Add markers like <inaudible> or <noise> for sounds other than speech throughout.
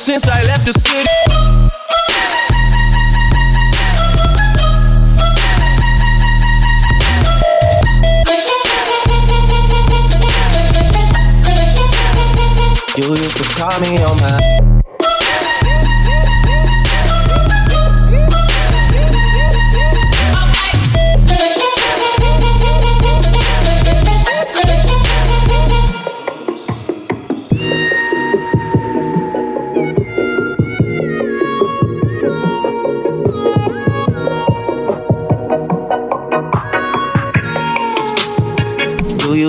since I left the city. You used to call me on my.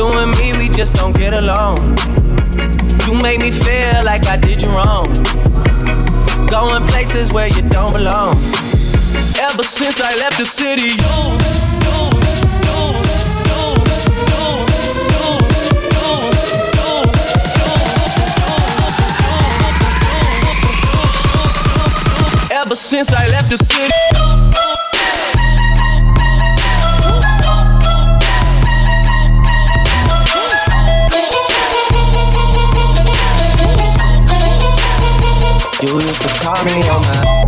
You and me, we just don't get along. You make me feel like I did you wrong. Going places where you don't belong. Ever since I left the city, you. Ever since I left the city. Call me on my.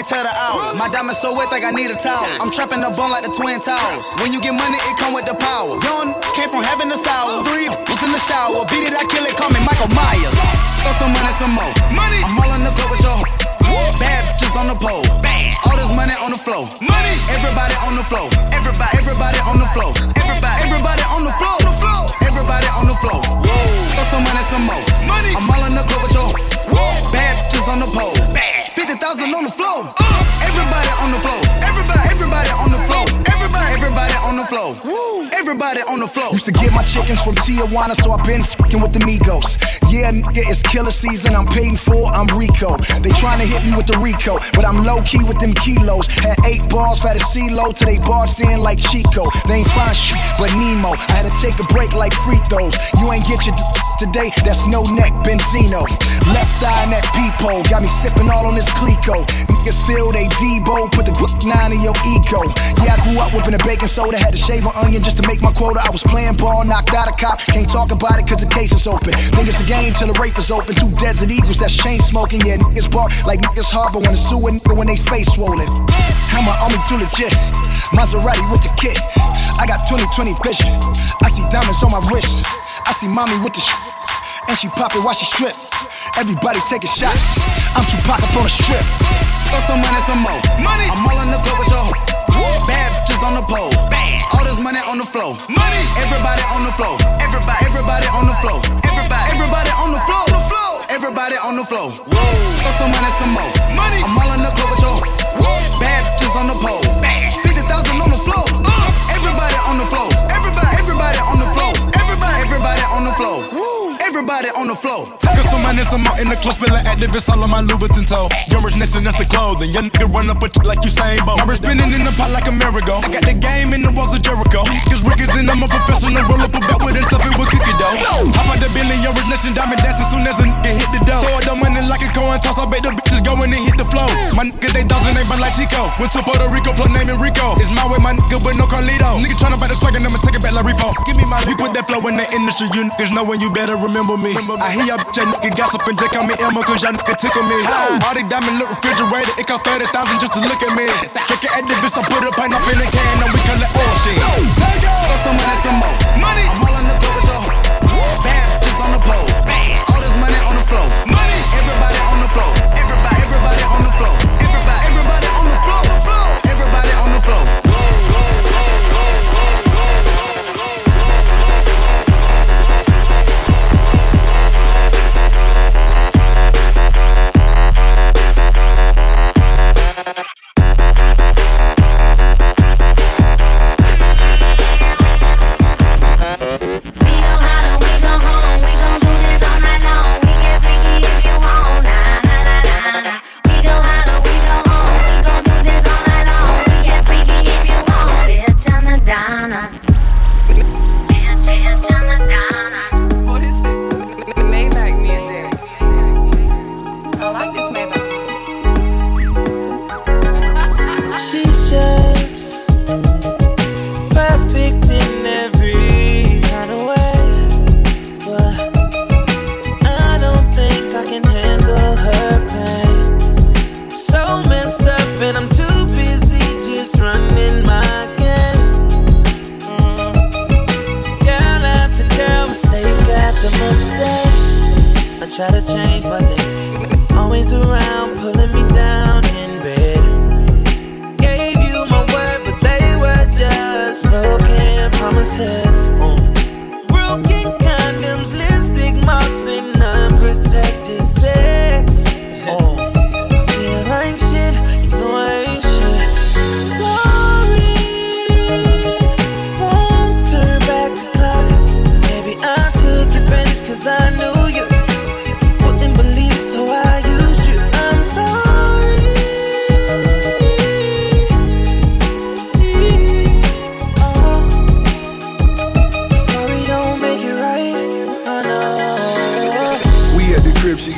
can't tell the hour. My diamonds so wet, like I need a towel. I'm trapping the bone like the twin towers. When you get money, it come with the power. Young came from heaven to sour. Three was in the shower. Beat it, I kill it. Call me Michael Myers. Throw some money, some more. Money. I'm all in the club with your bad bitches on the pole. Bad. All this money on the floor. Money. Everybody on the floor. Everybody. Everybody on the floor. Everybody. Everybody on the floor. Everybody on the floor. Whoa. Throw some money, some more. Money. I'm all in the club with your bad bitches on the pole. Bad. 50,000 on the floor. Uh, everybody on the floor. Everybody, everybody on the floor. Everybody, everybody on the floor. Everybody on the floor. Used to get my chickens from Tijuana, so I've been fucking with the Migos. Yeah, nigga, it's killer season. I'm paid for, I'm Rico. They tryna hit me with the Rico, but I'm low key with them kilos. Had eight balls, had a CeeLo till they barged in like Chico. They ain't find shit but Nemo. I had to take a break like free throws. You ain't get your d- today, that's no neck, Benzino. Left eye in that peephole, got me sipping all on this Clicquot. Niggas feel they Debo, put the Glock 9 in your ego. Yeah, I grew up whipping a baking soda, had to shave an onion just to make my quota. I was playing ball, knocked out a cop, can't talk about it cause the case is open. Think it's a game till the rape is open. Two desert eagles that's chain smoking. Yeah, niggas bark like niggas harbor when sewer nigga when they face swollen. How my army too legit. Maserati with the kit. I got 20/20 vision. I see diamonds on my wrist. I see mommy with the sh- and she pop it while she strip. Everybody taking shots. I'm too pop up on the strip. Throw some money, some more. Money. I'm all in the club with your hoe. Bad bitches on the pole. Bad. All this money on the floor. Money. Everybody on the floor. Everybody. Everybody on the floor. Everybody. Everybody on the floor. The floor. Everybody on the floor. Whoa. Throw some money, some more. The floor. Some money, some out in the club, spilling Actavis all on my Louboutin toe. Young rich nation, that's the clothing. Young nigga run up a ch- like you Usain Bolt. I'm spinning in the pot like a merry-go. I got the game in the walls of Jericho. Niggas riggers and I'm a professional. Roll up a bet with and stuff it with cookie dough. How about the billion, young rich nation, diamond dancing soon as a nigga hit the dough. Show the money like a coin toss, I bet the bitches go in and hit the flow. My niggas, they thousand, they burn like Chico. Went to Puerto Rico, plus name it Rico. It's my way, my nigga, with no Carlito. Nigga tryna buy the swag and I'ma take it back like repo. Give me my We put that flow in the industry, you niggas know when you better remember me. I hear y'all bitch, nigga gossip and just call me Elmo, cause y'all nigga tickle me. All these diamond look refrigerated, it cost 30,000 just to look at me. Check it at the bitch, I put a pint up in the can, and we collect all shit. Throw some money, some more. Money.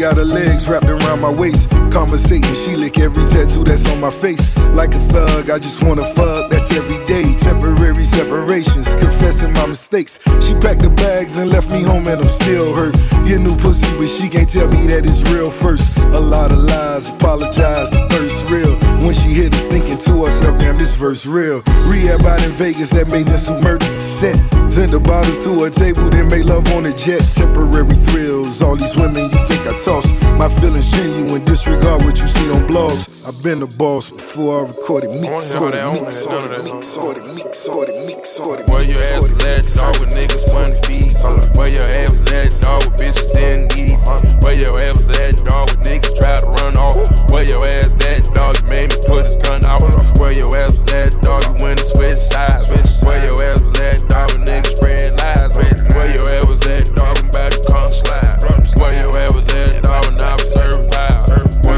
Got her legs wrapped around my waist. Conversating, she lick every tattoo that's on my face. Like a thug, I just wanna fuck, that's every day. Temporary separations, confessing my mistakes. She packed the bags and left me home, and I'm still hurt. Get new pussy, but she can't tell me that it's real first. A lot of lies, apologize, the thirst real. When she hit us, thinking to herself, damn, this verse real. Rehab out in Vegas that made this who murdered set. Send the bottles to a table, then make love on a jet. Temporary thrills, all these women you think I toss. My feelings genuine, disregard what you see on blogs. I've been a boss before I recorded mix, sorted mix, sorted mix, sorted mix, sorted mix, sorted Where your ass was at, dog, with niggas one feet. Where your ass was at, dog, with bitches didn't eat. Where your ass was at, dog, with niggas try to run off. Where your ass at, dog, made me put his gun out. Where your ass was at, dog, you went and switch sides. Where your ass was at, dog, with niggas spread lies. Where your ass was at, dog, I'm about to come slide. Where your ass was at, dog, when I was serving.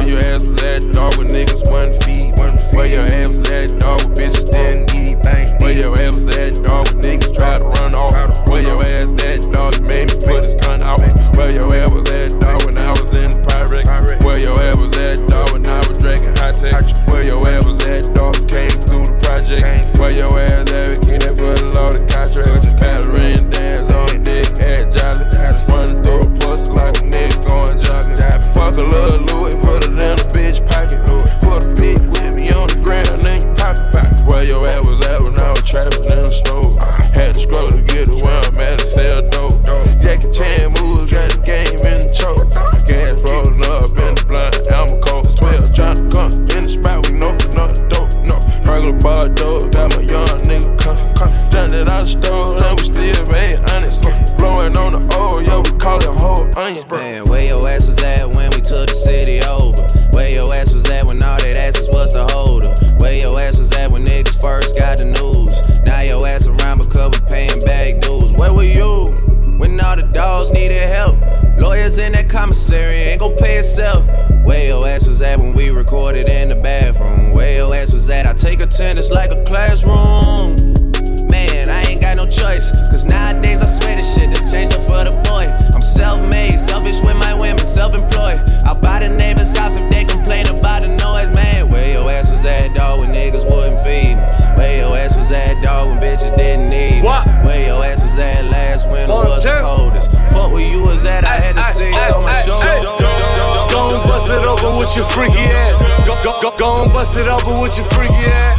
Where your ass was at, dog, with niggas one feet. Where your ass was at, dog, with bitches didn't eat. Where your ass was at, dog, with niggas try to run off. Where your ass at, dog, made me put his gun out. Where your ass was at, dog, when I was in Pyrex. Where your ass was at, dog, when I was drinking high tech. Where your ass was at, dog, came through the project. Where your ass advocated for the law, the contract. Pattern dance on dick, at jolly. Running through What's like a nigga going jogging? Fuck a little Louis, put it in a bitch pocket. Put a bitch with me on the ground, then you pop it back. Where your ass was at when I was trapping in the store. Had to scroll to get it where I'm at to sell dope. Jackie Chan moves, got the game in the choke. Gas rolling up in the blind, I'm a cold swell. Trying to come in the spot, we know not dope, no. Regular bar dope, got my young nigga cuffin', cuffin'. Done it out the store, and we still made honest call it whole onions, bro. Man, where your ass was at when we took the city over? Where your ass was at when all that asses was the holder? Where your ass was at when niggas first got the news? Now your ass around because we paying back dues. Where were you when all the dogs needed help? Lawyers in that commissary ain't gon' pay itself. Where your ass was at when we recorded in the bathroom? Where your ass was at? I take attendance like a classroom. Man, I ain't got no choice. Cause nowadays I swear this shit to change up for the boy. I'm self made, selfish with my women, self employed. I'll buy the neighbor's house if they complain about the noise, man. Where your ass was at, dog, when niggas wouldn't feed me? Where your ass was at, dog, when bitches didn't need me? What? Where your ass was at last winter Hold was the coldest? Fuck where you was at, I had to see so much. Go and bust it open with your freaky ass. Go, go, go, go and bust it open with your freaky ass.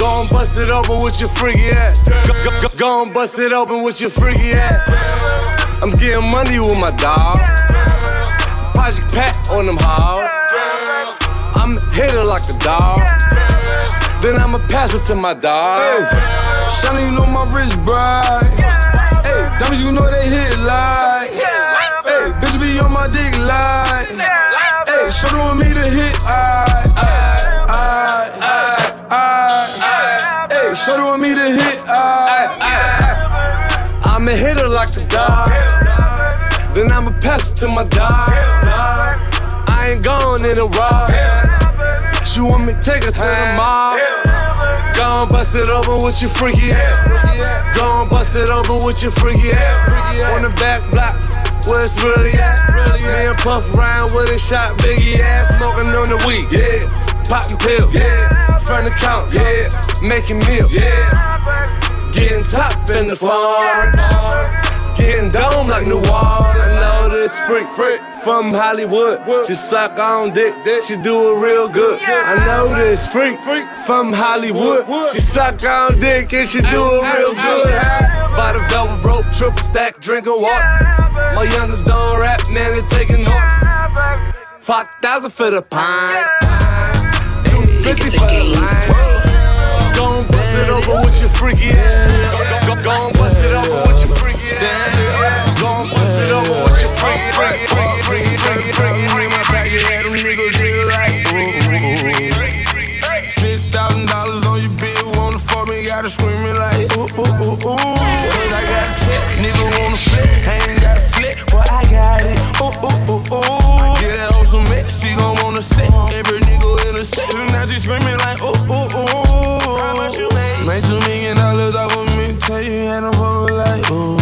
Go and bust it open with your freaky ass. Go, go, go, go and bust it open with your freaky ass. I'm getting money with my dog. Project Pat on them halls. I'm a hitter like a dog. Then I'ma pass it to my dog. Shawty, you know my wrist bright. Hey, diamonds, you know they hit like. Hey, bitch be on my dick like. Hey, show them me to hit. I, I, I, I, I. Hey, show them me to hit. I, I'm a hitter like a dog. Then I'ma pass it to my dog. I ain't going in a ride. She want me to take her to the mall. Go and bust it open with your freaky ass. Go and bust it open with your freaky ass. On the back block, where it's really at. Me and Puff around with a shot, biggie ass, smoking on the weed. Yeah, popping pill. Yeah, front the count. Yeah, making meal. Yeah, getting top in the farm. Getting dome like New Orleans. I know this freak, freak from Hollywood. She suck on dick, she do it real good. I know this freak, freak from Hollywood. She suck on dick and she do it real good. By the velvet rope, triple stack, drinking water. My youngest don't rap, man, they taking off. Five thousand for the pint. Two fifty for the line. Go and bust it over with your freaky ass. Go, go, go, go and bust it over with your freaky ass. And bust it over with your freaky, freaky, freaky, freaky, freaky, freaky. in my pocket, had them niggas just like. Fifty thousand dollars on your bill, wanna fuck me, gotta scream it like. Ooh, ooh, ooh, ooh. Cause I got a check, nigga wanna flip, I ain't got a flip, but I got it. Ooh, ooh, ooh, ooh. Get that hoe some mix, she gon' wanna sit. Every nigga in the section, now she screaming like. Ooh, ooh, ooh. How much you made? Made two million dollars off of me, tell you, and I'm fucking like. Ooh.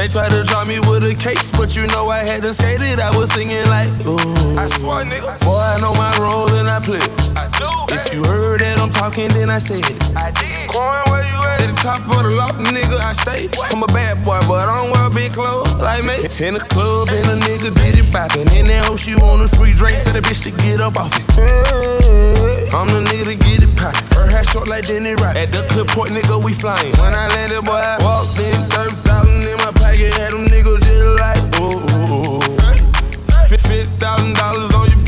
They tried to drop me with a case, but you know I hadn't skated. I was singing like, ooh. I swear, nigga. Boy, I know my role and I play. I. If you heard that I'm talking, then I said it. I did. Coin, where you at? At the top of the loft, nigga, I stay. I'm a bad boy, but I don't wear big clothes like me. In the club, and a nigga did it boppin'. In that hoe, she want a free drink to the bitch to get up off it. I'm the nigga to get it poppin'. Her hair short like Denny Rock. At the clip point, nigga, we flyin'. When I landed, boy, I walked in 30,000 in my pocket, had them niggas just like, ooh, ooh, ooh. Fifty thousand dollars on your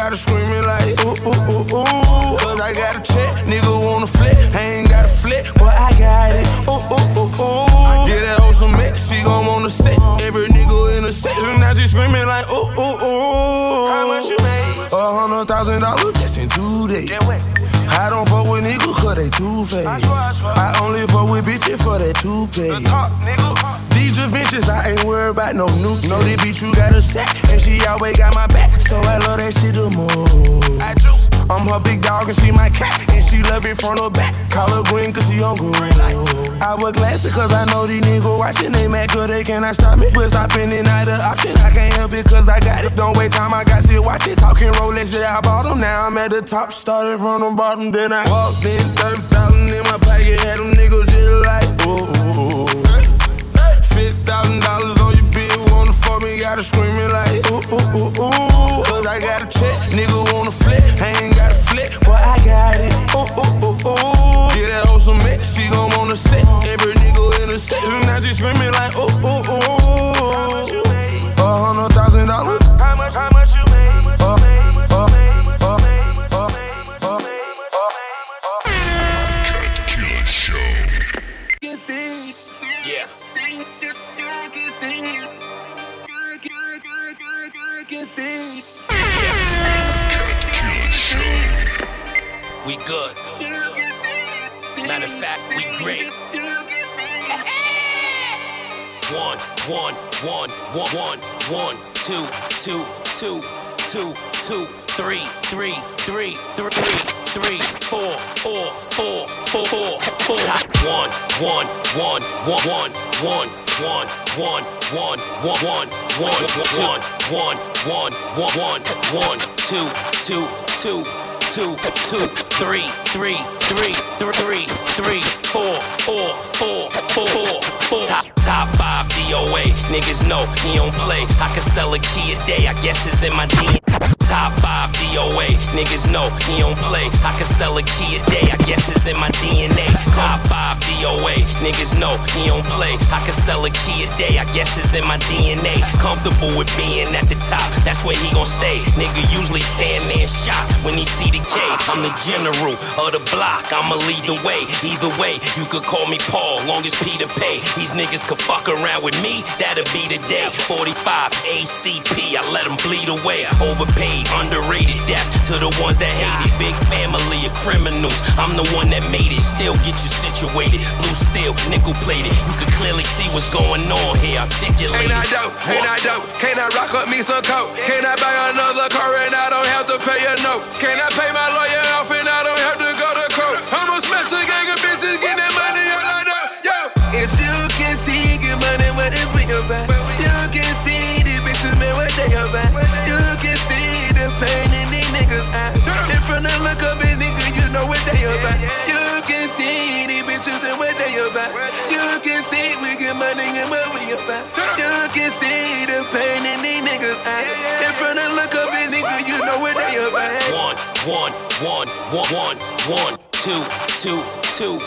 gotta it like, ooh, ooh, ooh, ooh. Cause I got a check, nigga wanna flip, I ain't got a flip, but I got it, ooh, ooh, ooh, ooh. Get that hoe some mix, she gon' wanna sit. Every nigga in the section, now she screaming like, ooh, ooh, ooh. How much you made? A hundred thousand dollars just in two days. I don't fuck with niggas cause they too fake. I only fuck with bitches for that toupee. These adventures, I ain't worried about no new. Know this bitch, you got a set, and she always got my back. So I love that shit the most. I do. I'm her big dog and she my cat, and she love it from the back. Call her green cause she on good. I wear glasses cause I know these niggas watching. They mad cause they cannot stop me. But stopping it not an option. I can't help it cause I got it. Don't wait time, I got shit watch it. Talking Rolex, yeah, I bought them. Now I'm at the top, started from the bottom, then I walked in 30,000 in my pocket, had them niggas just like. Fifty thousand dollars on your bill, wanna fuck me, gotta scream it like, ooh, ooh, ooh, ooh. Cause I got a check, nigga wanna flip, I ain't got a flip, but I got it, ooh, ooh, ooh, ooh. Get that hoe some mix, she gon' wanna sit. Every nigga in the section, now she screaming like, ooh, ooh, ooh. Good. Matter of fact, we great. One, one, one, one, one, one, two, two, two, two, two, three, three, three, three, three, four, four, four, four, four, four. One, one, one, one, one, one, one, one, one, one, one, one, one, one, one, one, one, one, two, two, two, two, two, three, three, three, three, three, four, four, four, four, four. Top, top five DOA. Niggas know he don't play. I can sell a key a day. I guess it's in my DNA. Top five DOA. Niggas know he don't play. I can sell a key a day. I guess it's in my DNA. Top five DOA. Niggas know he don't play. I can sell a key a day. I guess it's in my DNA. Comfortable with being at the top. That's where he gon' stay. Nigga usually stand there shot when he see the K. I'm the general of the block. I'ma lead the way. Either way, you could call me Paul. Long as Peter pay. These niggas could fuck around with me. That'll be the day. 45 ACP. I let them bleed away. Overpaid, underrated death to the ones that hate it. Big family of criminals. I'm the one that made it. Still get you situated. Blue steel, nickel plated. You can clearly see what's going on here. Articulated. Ain't I dope? Ain't I dope? Can I rock up me some coke? Can I buy another car and I don't have to pay a note? Can I pay my lawyer You can see we get money and what we about. You can see the pain in these niggas' eyes. In front of look up and nigga, you know what they about. One, one, one, one, one, one, two, two, two,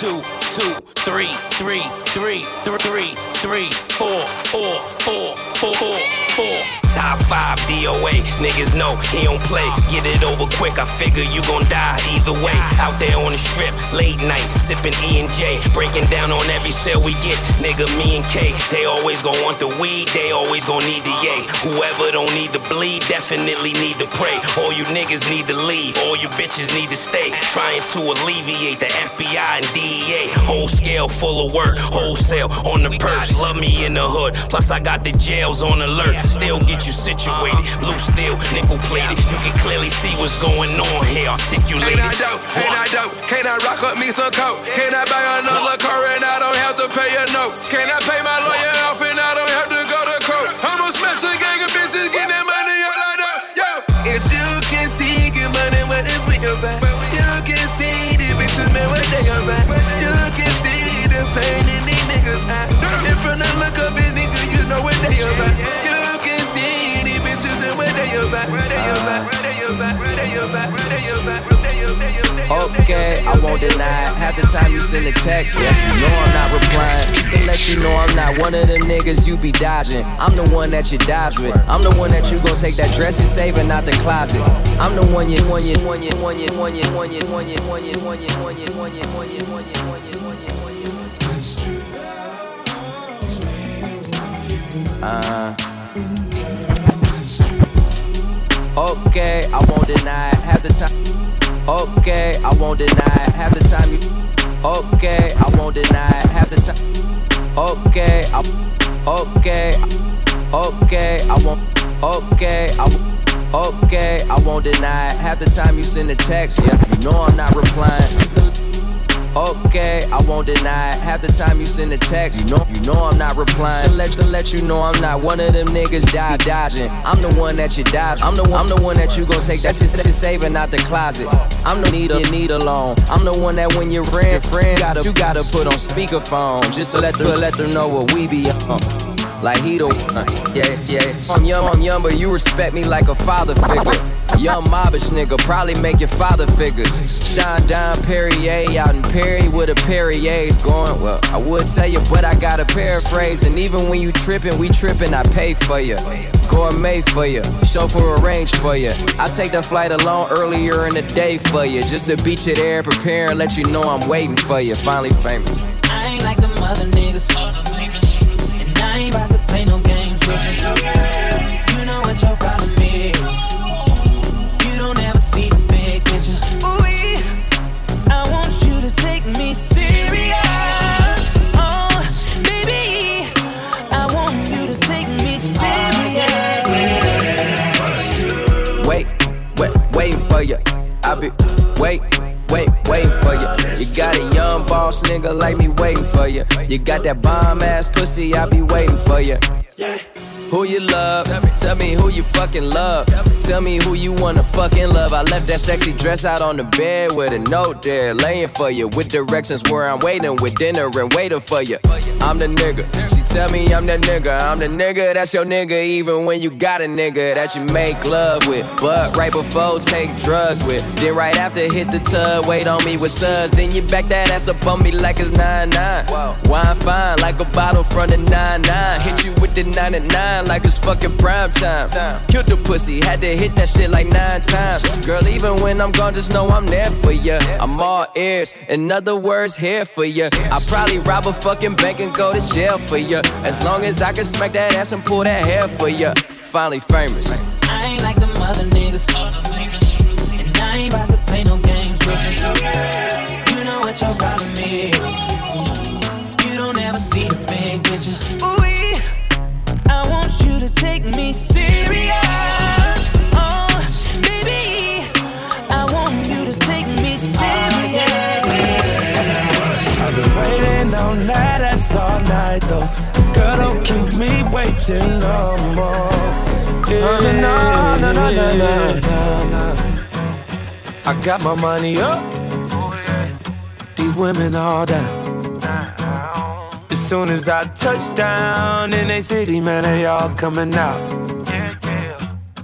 two, two, three, three, three, three, three, four, four, four, four, four, four. Top five DOA, niggas know he don't play. Get it over quick, I figure you gon' die either way. Out there on the strip, late night, sipping E and J, breaking down on every sale we get. Nigga, me and K, they always gon' want the weed, they always gon' need the yay. Whoever don't need to bleed, definitely need to pray. All you niggas need to leave, all you bitches need to stay. Trying to alleviate the FBI and DEA. Whole scale full of work, wholesale on the perch. Love me in the hood, plus I got the jails on alert. Still get you situated, blue steel, nickel plated. You can clearly see what's going on here, articulated. ain't I dope? Ain't I dope? Can I rock up me some coke? Can I buy another car and I don't have to pay a note? Can I pay my lawyer off and I don't have to go to court? Smash a gang of bitches, get that money all I know. Yo, It's you can see good money, what it's real about. You can see the bitches, man, what they about. You can see the pain in these niggas' eyes. Of look up nigga, you know what they about. Okay, I won't deny. Half the time you send a text, yeah, you know I'm not replying. Just to let you know I'm not one of them niggas you be dodging. I'm the one that you dodge with. I'm the one that you gon' take that dress you're saving out the closet. I'm the one you, one you, one you, one you, one you, one you, one you, one you, one you, one you, one you, one you, one you, one you, one you, one you, Uh. Okay, I won't deny it. Half the time. Okay, I won't deny it. Half the time you. Okay, I won't deny it. Half the time. Okay, I. Okay, okay, I won't. Okay, I. Okay, I won't deny it. Half the time you send a text, yeah, you know I'm not replying. Okay, I won't deny it. Half the time you send a text, you know, you know I'm not replying. Let's to let you know I'm not one of them niggas die dodging. I'm the one that you dodge. I'm the one, I'm the one that you gon' take. That's just, just saving out the closet. I'm the need you need alone. I'm the one that when your friend friend gotta you gotta put on speakerphone just to let them let them know what we be on. Like he the one, yeah, yeah. I'm young, I'm young, but you respect me like a father figure. Young mobbish nigga, probably make your father figures. Shine down Perrier out in Perry with a Perrier's going. Well, I would tell you, but I gotta paraphrase. And even when you trippin', we trippin', I pay for you. Gourmet for you, chauffeur arrange for you. I take the flight alone earlier in the day for you. Just to beat you there, prepare and let you know I'm waiting for you. Finally famous. I ain't like them other niggas. Ain't about to play no games with you. You know what your problem is. You don't ever see the big picture. Ooh, I want you to take me serious. Oh, baby, I want you to take me serious. Wait, wait, waiting for you. I be wait, wait, waiting for you. Boss nigga like me waiting for you. You got that bomb ass pussy, I be waiting for you. Yeah. Who you love? Tell me who you fucking love. Tell me who you wanna fucking love. I left that sexy dress out on the bed with a note there, laying for you. With directions where I'm waiting with dinner and waiting for you. I'm the nigga. She tell me I'm the nigga. I'm the nigga that's your nigga, even when you got a nigga that you make love with. But right before, take drugs with. Then right after, hit the tub, wait on me with suds. Then you back that ass up on me like it's 9 9. Wine fine like a bottle from the 9 9. Hit you with the 99 like it's fucking prime time. Killed the pussy, had to hit that shit like nine times. Girl, even when I'm gone, just know I'm there for ya. I'm all ears, in other words, here for ya. I probably rob a fucking bank and go to jail for ya. As long as I can smack that ass and pull that hair for ya. Finally famous. I ain't like the mother niggas. And I ain't about to play no games with you. You know what your problem is. You don't ever see the big picture. Ooh, take me serious. Oh, baby, I want you to take me serious. I've been waiting on that ass all night though. Girl, don't keep me waiting no more. Yeah. No, no, no, no, no, no, no. I got my money up. Oh, These women all down. Soon as I touch down in a city, man, they all coming out.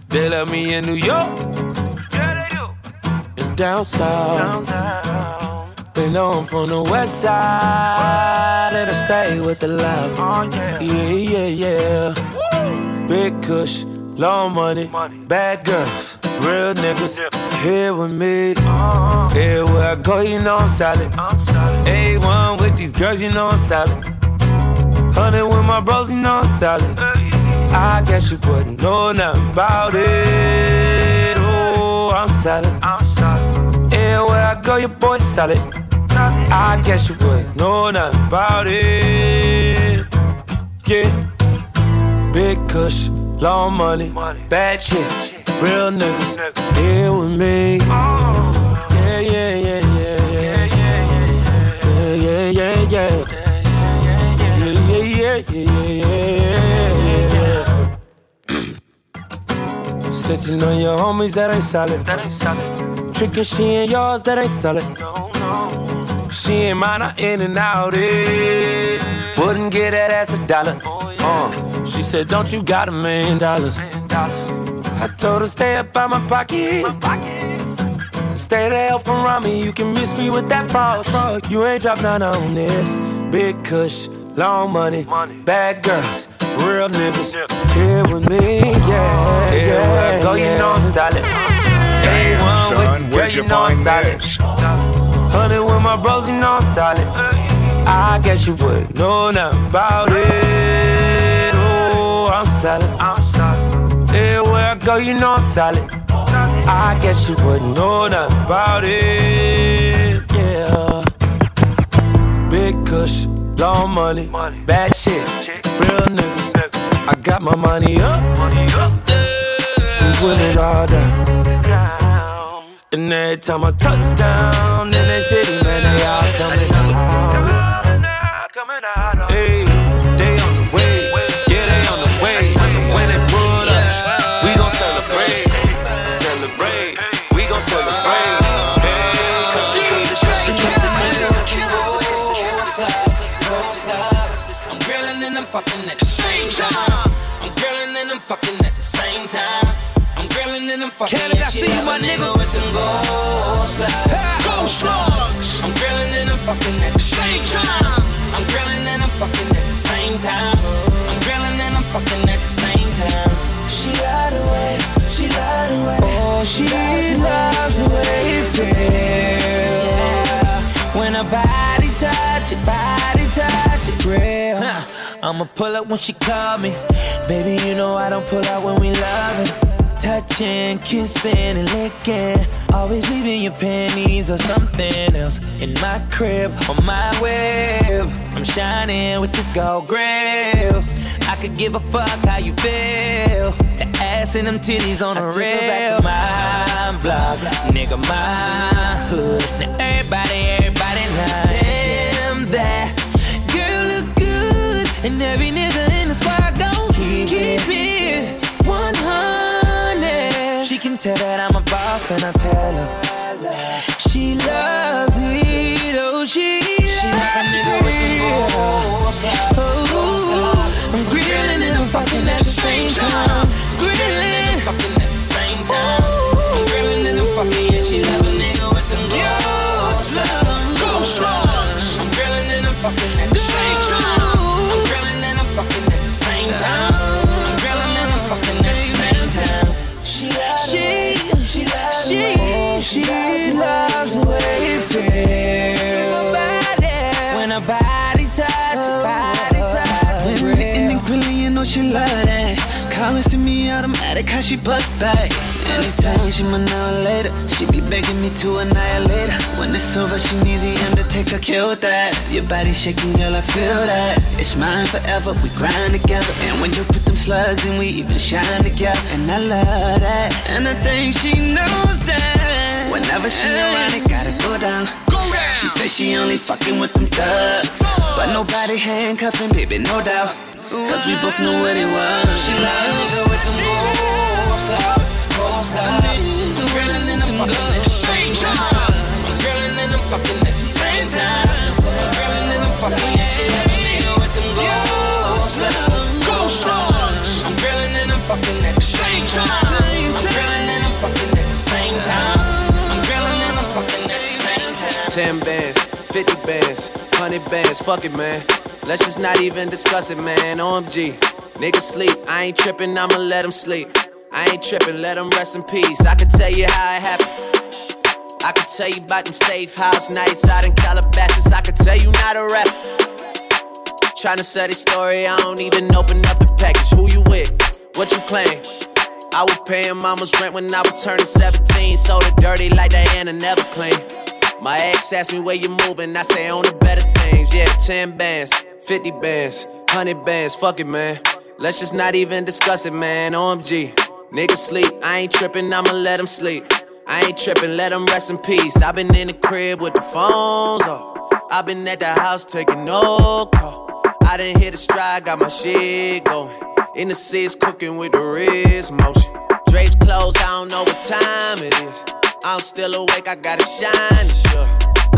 They love me in New York. And down south. They know I'm from the west side. And I stay with the loud. Yeah, yeah, yeah. Big kush, long money, bad girls, real niggas. Here with me. Everywhere I go, you know I'm solid. A1 with these girls, you know I'm solid. Hundred with my bros, you know I'm solid. I guess you wouldn't know nothing about it. Oh, I'm solid. Everywhere I go, your boy solid. I guess you wouldn't know nothing about it. Yeah. Big kush, long money, bad chicks, real niggas. Here with me. Yeah, yeah, yeah, yeah, yeah. Yeah, yeah, yeah, yeah. Yeah, yeah, yeah, yeah, <clears throat> yeah. Snitching on your homies, that ain't solid. That ain't solid. Tricking she ain't yours, that ain't solid. She ain't mine, I in and out it. Wouldn't get that ass a dollar. Uh, she said, Don't you got a million dollars? I told her, Stay up by my pocket. Stay the hell from around me. You can miss me with that fuck. You ain't drop none on this. Big kush, long money, bad girls, real niggas. Here with me, yeah. Yeah, go, you know I'm solid. Damn, son, A1 with where'd you girl, you know I'm find solid. this? Hundred with my bros, you know I'm solid. I guess you would know nothing about it. Oh, I'm solid. Everywhere I go, you know I'm solid. I guess you wouldn't know nothing about it. Yeah. Big kush, long money, money. bad shit, real niggas. I got my money up. We put it all down. And every time I touch down in that city, grilling and I'm fucking Canada, she see you, my nigga with them gold slides. Gold slides. I'm grilling and I'm fucking at the same time. I'm grilling and I'm fucking at the same time. I'm grilling and I'm fucking at the same time. She lied away, she lied away. Oh, she loves the way it feels. Yeah. When her body touch it, body touch it real. Huh. I'ma pull up when she call me. Baby, you know I don't pull out when we loving. Touching, kissing, and licking. Always leaving your panties or something else in my crib on my web. I'm shining with this gold grill. I could give a fuck how you feel. The ass and them titties on the rail. My block, nigga, my hood. Now everybody, everybody like, damn that can tell that I'm a boss, and I tell her she loves it. Oh, she she like a nigga with them balls. Oh, I'm grilling and I'm fucking at the same time. Grilling, how she bust back. Anytime she my now later, she be begging me to annihilate her. When it's over, she need the undertaker, kill that. Your body shaking, girl, I feel that. It's mine forever, we grind together. And when you put them slugs in, we even shine together. And I love that. And I think she knows that. Whenever she around, it gotta go down. She says she only fucking with them thugs. But nobody handcuffing, baby, no doubt. Cause we both know what it was. She like a with them goals, goals, I'm grilling and I'm at the same time. I'm grilling and I'm at the same time. I'm grilling and I'm at the same time. 10 bands, 50 bands, 100 bands, fuck it, man. Let's just not even discuss it, man. OMG. Niggas sleep, I ain't tripping, I'ma let them sleep. I ain't tripping, let them rest in peace. I can tell you how it happened. I can tell you about them safe house nights out in Calabasas. I can tell you not a rap. Tryna sell this story, I don't even open up the package. Who you with? What you claim? I was paying mama's rent when I was turning 17. So it dirty like Diana never clean. My ex asked me where you moving, I say on the better things. Yeah, 10 bands, 50 bands, 100 bands, fuck it, man. Let's just not even discuss it, man. OMG. Niggas sleep, I ain't trippin', I'ma let them sleep. I ain't trippin', let them rest in peace. i been in the crib with the phones off. i been at the house taking no call. I done hit a stride, got my shit going. In the seats, cooking with the wrist motion. Drapes closed, I don't know what time it is. I'm still awake, I gotta shine, sure.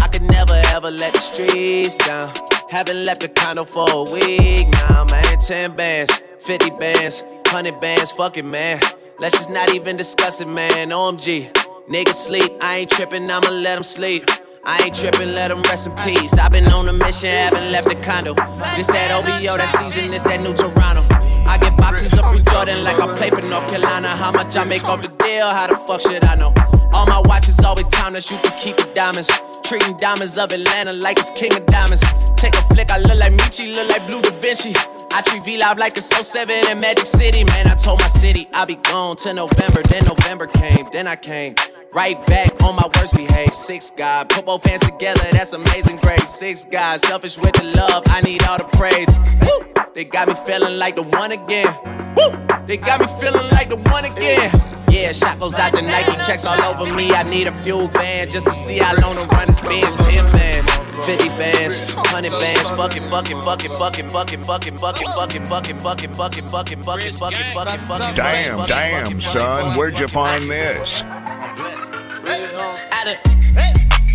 I could never ever let the streets down. Haven't left the condo for a week now, man. 10 bands, 50 bands, 100 bands, fuck it, man. Let's just not even discuss it, man. OMG. Niggas sleep, I ain't tripping, I'ma let them sleep. I ain't tripping, let them rest in peace. I've been on a mission, haven't left the condo. This that OVO, that season, this that new Toronto. I get boxes of free Jordan like I play for North Carolina. How much I make off the deal, how the fuck should I know? All my watches always timeless, you can keep the diamonds. Treating diamonds of Atlanta like it's King of Diamonds. Take a flick, I look like Michi, look like Blue Da Vinci. I treat V Live like it's 07 in Magic City. Man, I told my city I'll be gone till November. Then November came, then I came. Right back on my worst behavior. Six God, put both hands together, that's amazing grace. Six God, selfish with the love, I need all the praise. Woo! They got me feeling like the one again. Woo! They got me feeling like the one again. Yeah, shot goes out to Nike, checks all over me. I need a FuelBand just to see how long the run has been. 10 bands, 50 bands, 100 bands. Fucking, fucking, fucking, fucking, fucking, fucking, fucking, fucking, fucking, fucking, fucking, fucking, fucking, fucking, fucking, fucking. Damn, damn, son, where'd you find this? I done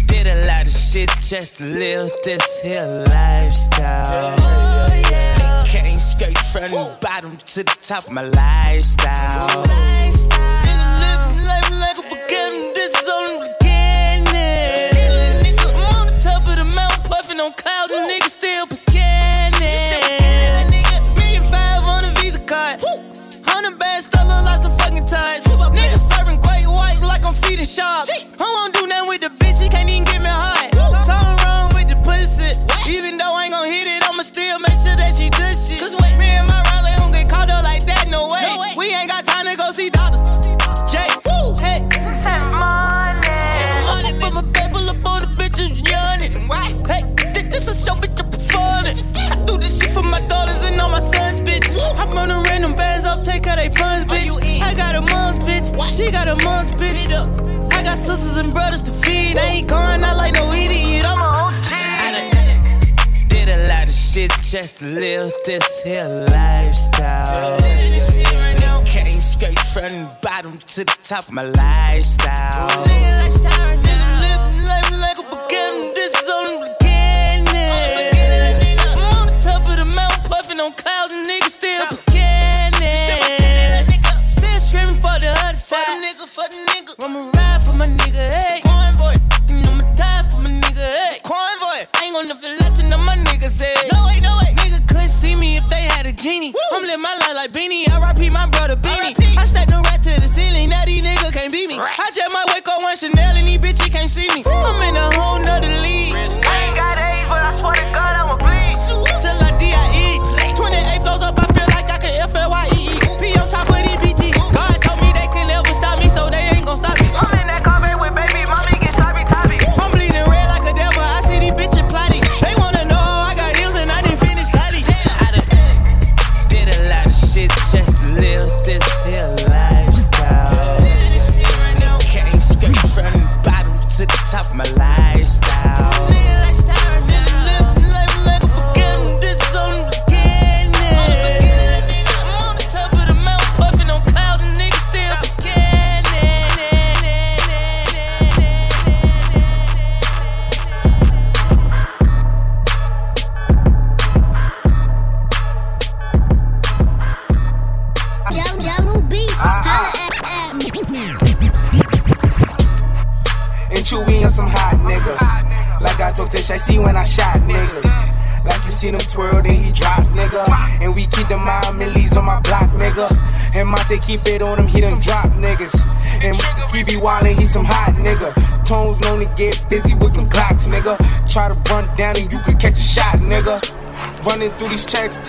did a lot of shit just to live this here lifestyle. Came straight from the bottom to the top of my lifestyle. Nigga living life like a beginning, this is only the beginning. Nigga, I'm on the top of the mountain, puffing on and niggas still beginning. Million five on a Visa card. Hundred bands, still look like some fucking ties. Niggas serving great white like I'm feeding sharks. I won't I'm on the random bands up, take out they funds, bitch. I got a mom's bitch, what? she got a mom's bitch. I got sisters and brothers to feed. I ain't gone. I like no idiot, I'm a OG. I done did a lot of shit just to live this here lifestyle. Came straight from the bottom to the top my lifestyle. Live, live, live, live like a beginning, this is only puffing on clouds, and niggas still beginning. Still screaming for the other side. For the nigga, for the nigga. I'ma ride for my nigga,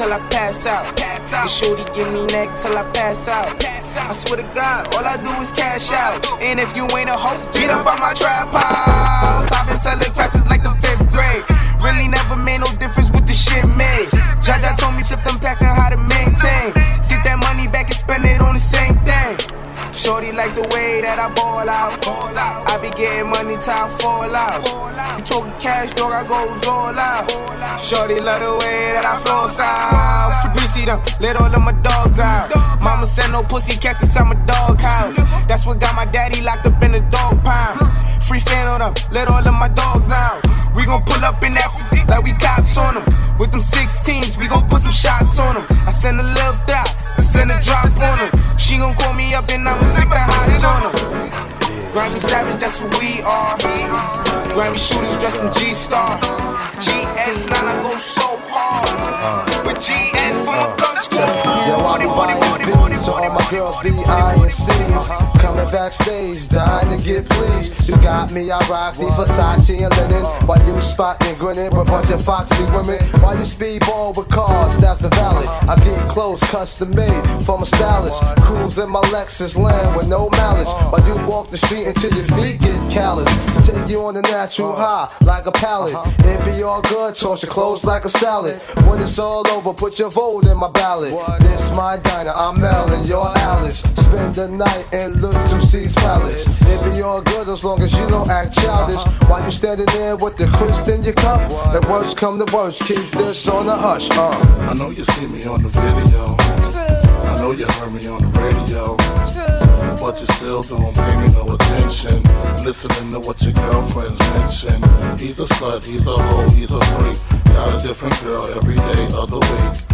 till I pass out. And shorty give me neck till I pass out. I swear to God, all I do is cash out. And if you ain't a hoe, get up on my trap house. I've been selling out. I be getting money I fall out. You talking cash, dog, I goes all out. Shorty love the way that I flow out. For greasy them, let all of my dogs out. Mama said no pussy cats inside my dog house. That's what got my daddy locked up in the dog pound. Free fan on them, let all of my dogs out. We gon' pull up in that like we cops on them. With them 16s, we gon' put some shots on them. I send a little dot, I send a drop on them. She gon' call me up and I'ma sick the hots on them. Grammy Savage, that's what we are. Grammy shooters dressed in G-Star. GS9, I go so hard. With GS for my gun squad. Yo, I'm buying bills, so all my girls be eyeing cities. Coming backstage, dying to get pleased. You got me, I rock the Versace and linen. While you spotting, grinning with a bunch of foxy women. While you speedball with cars, that's the valley. I get clothes custom made from a stylist. Cruise in my Lexus land with no malice. While you walk the street until your feet get callous. Take you on the natural high like a pallet. It be all good, toss your clothes like a salad. When it's all over, put your vote in my ballot. This my diner, I'm Mel and you're Alice. Spend the night and look to C's palace. It be all good as long as you don't act childish. While you standing there with the crisp in your cup. The worst come to worst, keep this on the hush. Uh. I know you see me on the video. I know you heard me on the radio. But you still don't pay me no attention. Listening to what your girlfriends mention. He's a slut, he's a hoe, he's a freak. Got a different girl every day of the week.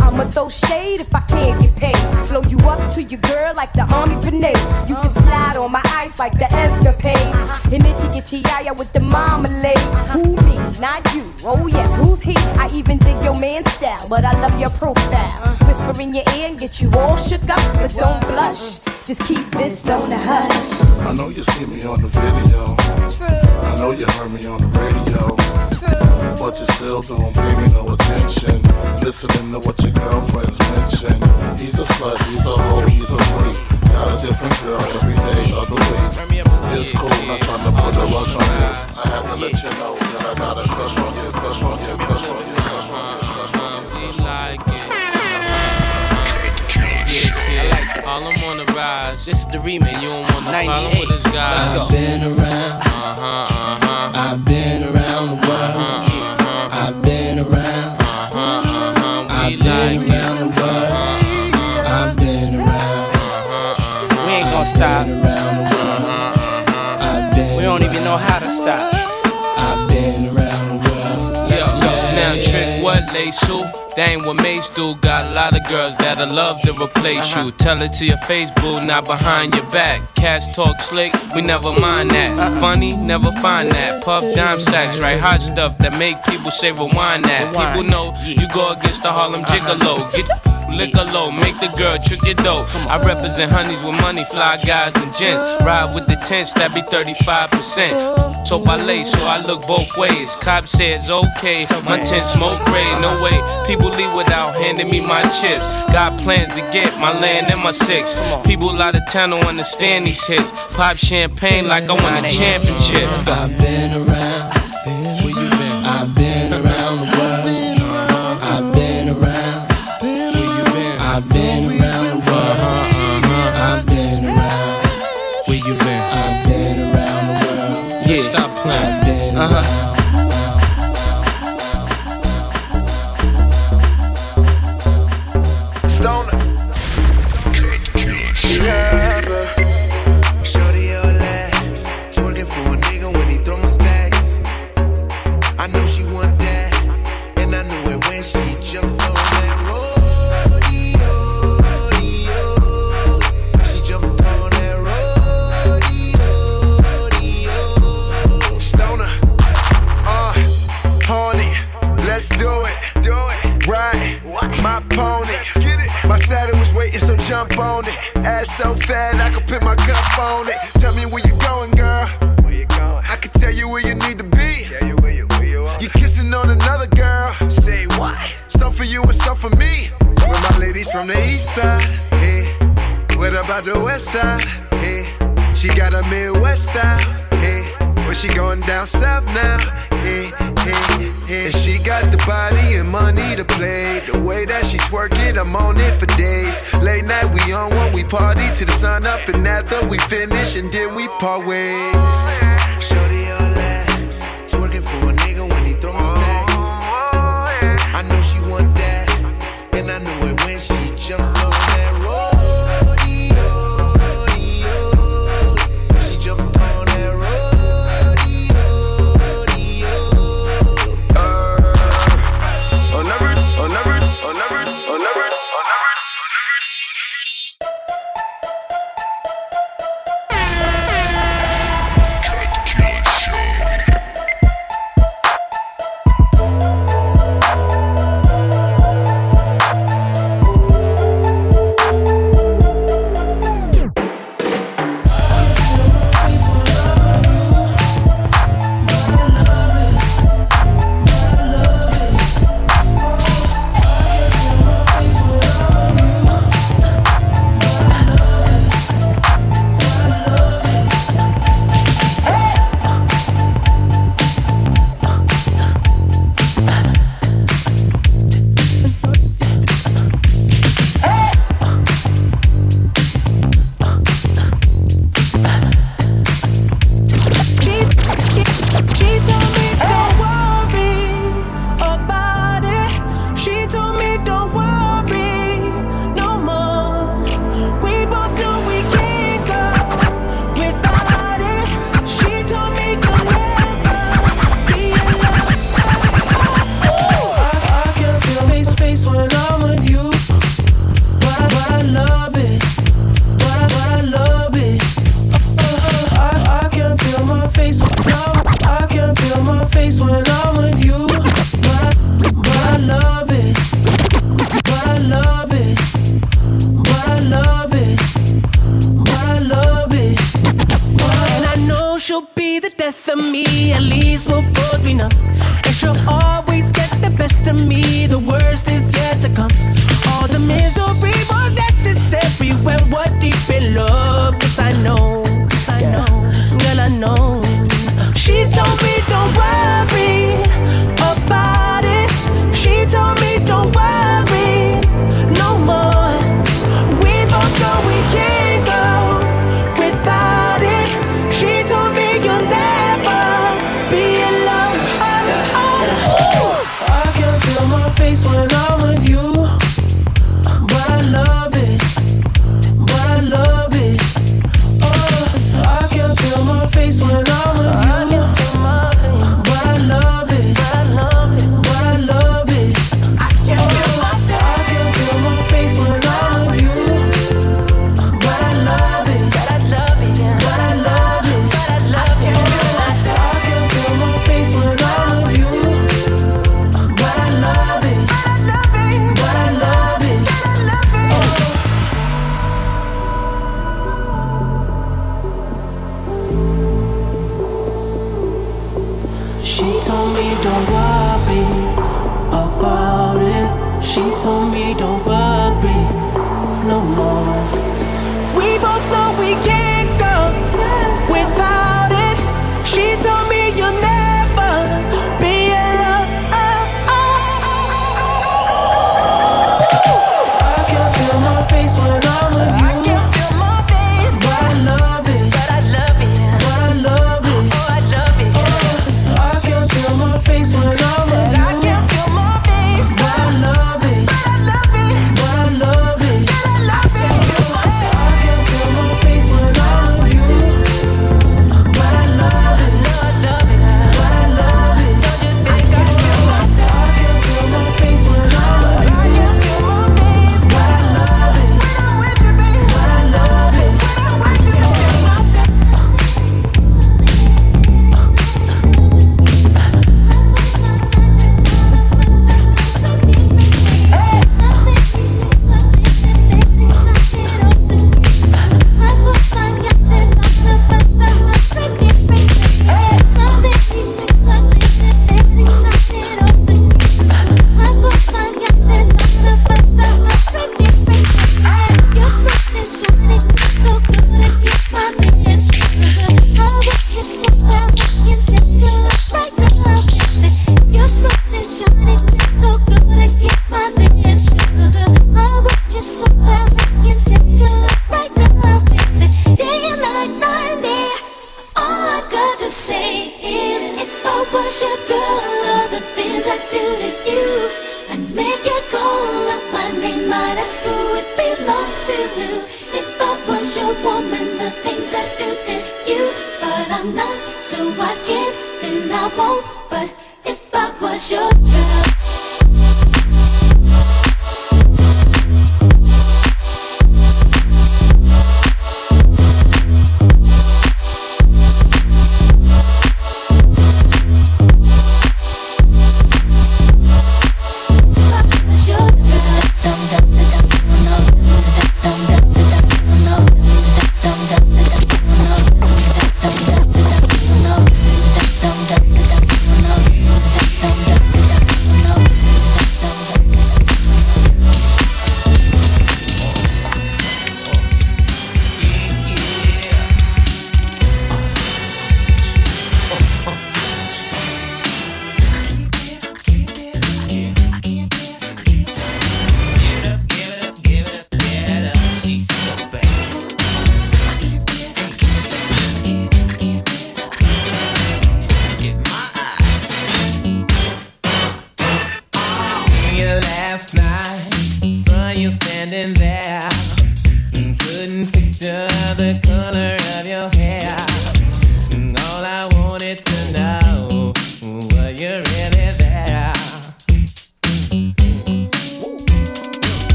I'ma throw shade if I can't get paid. Blow you up to your girl like the army grenade. You can slide on my ice like the escapade. And itchy itchy yaya with the marmalade. Who me? Not you. Oh yes, who's he? I even dig your man style, but I love your profile. Whisper in your ear and get you all shook up, but don't blush. Just keep this on the hush. I know you see me on the video. I know you heard me on the radio. But you still don't pay me no attention. Listening to what your girlfriends mention. He's a slut, he's a hoe, he's a freak. Got a different girl every day of the week. It's cool, not trying to put a rush on you. I have to let you know that I got a crush on you, crush on you, crush on you, This is the remix. You don't want no problem with this guy. I've been around. Uh huh, uh huh. I've been around the world. Uh-huh, I've been around. Uh huh, uh huh. I've been around the world. I've been around. We ain't gonna stop. Around the world. I've been We don't even know how to stop. They shoot. That ain't what Mase do. Got a lot of girls that'll love to replace you. Uh-huh. Tell it to your face, boo, not behind your back. Cash talk slick, we never mind that. Uh-uh. Funny, never find that. Puff dime sacks, right? Hot stuff that make people say rewind that. People know you go against the Harlem uh-huh. Gigolo. Get liquor low, make the girl trick your dough. I represent honeys with money, fly guys and gents. Ride with the tents, that be 35%. So I lay, so I look both ways. Cop says okay, my tent smoke gray, no way. People leave without handing me my chips. Got plans to get my land and my six. People out of town don't understand these hits. Pop champagne like I won a championship. I've been around. Party the sun up, and after we finish, and then we part ways.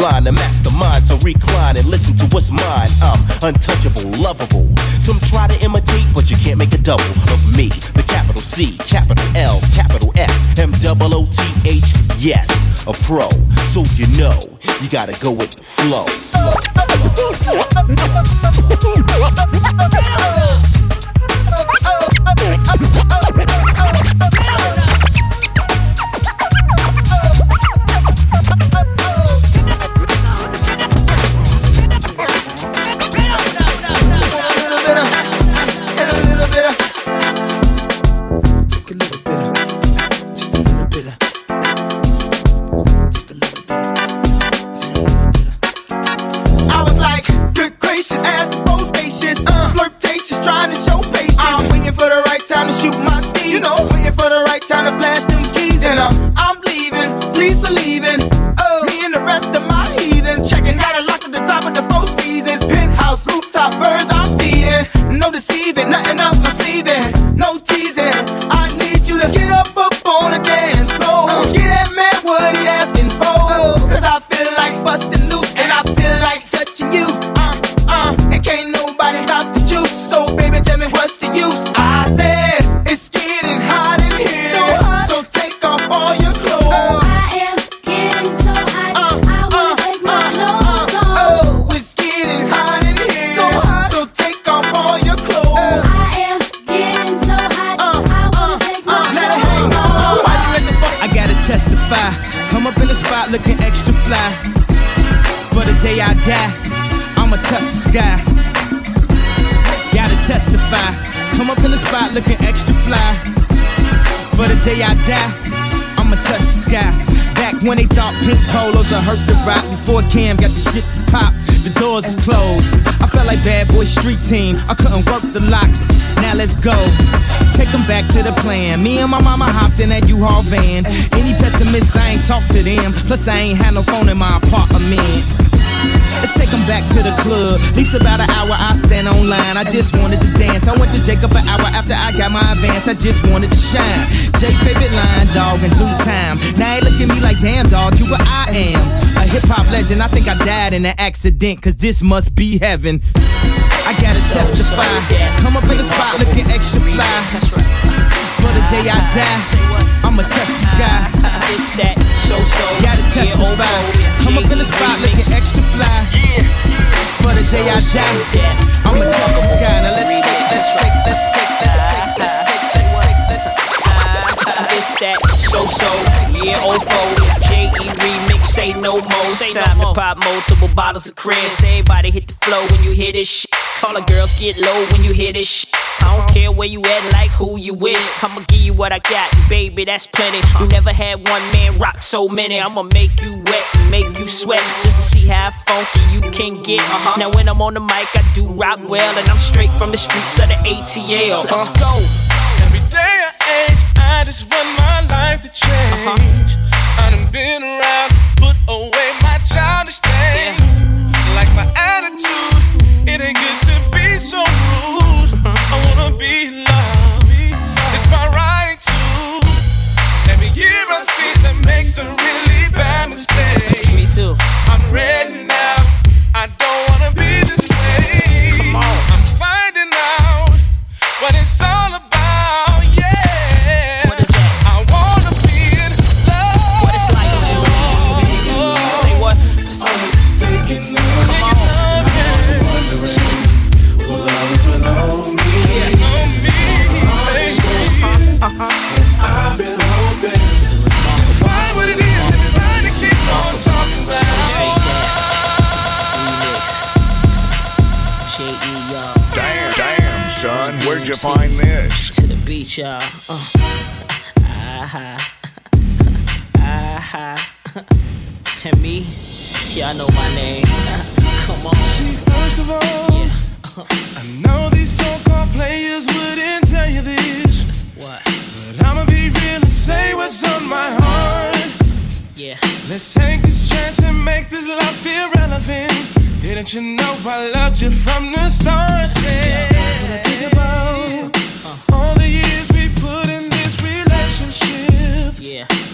Line to match the mind, so recline and listen to what's mine. I'm untouchable, lovable. Some try to imitate, but you can't make a double of me. The capital C, capital L, capital S, M double O T H. Yes, a pro. So you know you gotta go with the flow. Day I die, I'ma touch the sky. Back when they thought pink polos would hurt the Roc before Cam got the shit to pop. The doors is closed. I felt like bad boy street team. I couldn't work the locks. Now let's go. Take them back to the plan. Me and my mama hopped in that U-Haul van. Any pessimists, I ain't talk to them. Plus, I ain't had no phone in my apartment. Let's take them back to the club. At least about an hour I stand online. I just wanted to dance. I went to Jacob an hour after I got my advance. I just wanted to shine. Jay favorite line, dog, in due time. Now they look at me like, damn, dog, you what I am. A hip hop legend. I think I died in an accident, cause this must be heaven. I gotta testify. Come up in the spot looking extra fly. For the day I die, I'ma touch the sky. Gotta testify. Come up in the spot looking extra fly. For the day I die, I'ma touch the sky. Now let's take, let's take, let's take, let's take, let's take, take. It's that so so. Yeah, oh, OFO. J.E. remix, say no more. It's time to pop multiple bottles of Chris. Everybody hit the flow when you hear this shit. All the girls get low when you hear this shit. I don't care where you at, like who you with. I'ma give you what I got, baby, that's plenty. You never had one man rock so many. I'ma make you wet, make you sweat just to see how funky you can get. Uh-huh. Now when I'm on the mic, I do rock well, and I'm straight from the streets of the ATL. Let's go. Every day I age, I just want my life to change. I done been around, put away my childish things. Like my attitude, it ain't good where'd you find this? To the beach, y'all. Uh. Ah-ha. Ah-ha. And me? Y'all know my name. <laughs> Come on. See, first of all, I know these so-called players wouldn't tell you this. What? But I'ma be real and say what's on my heart. Yeah. Let's take this chance and make this love feel relevant. Didn't you know I loved you from the start? Yeah. When I think about all the years we put in this relationship. Yeah.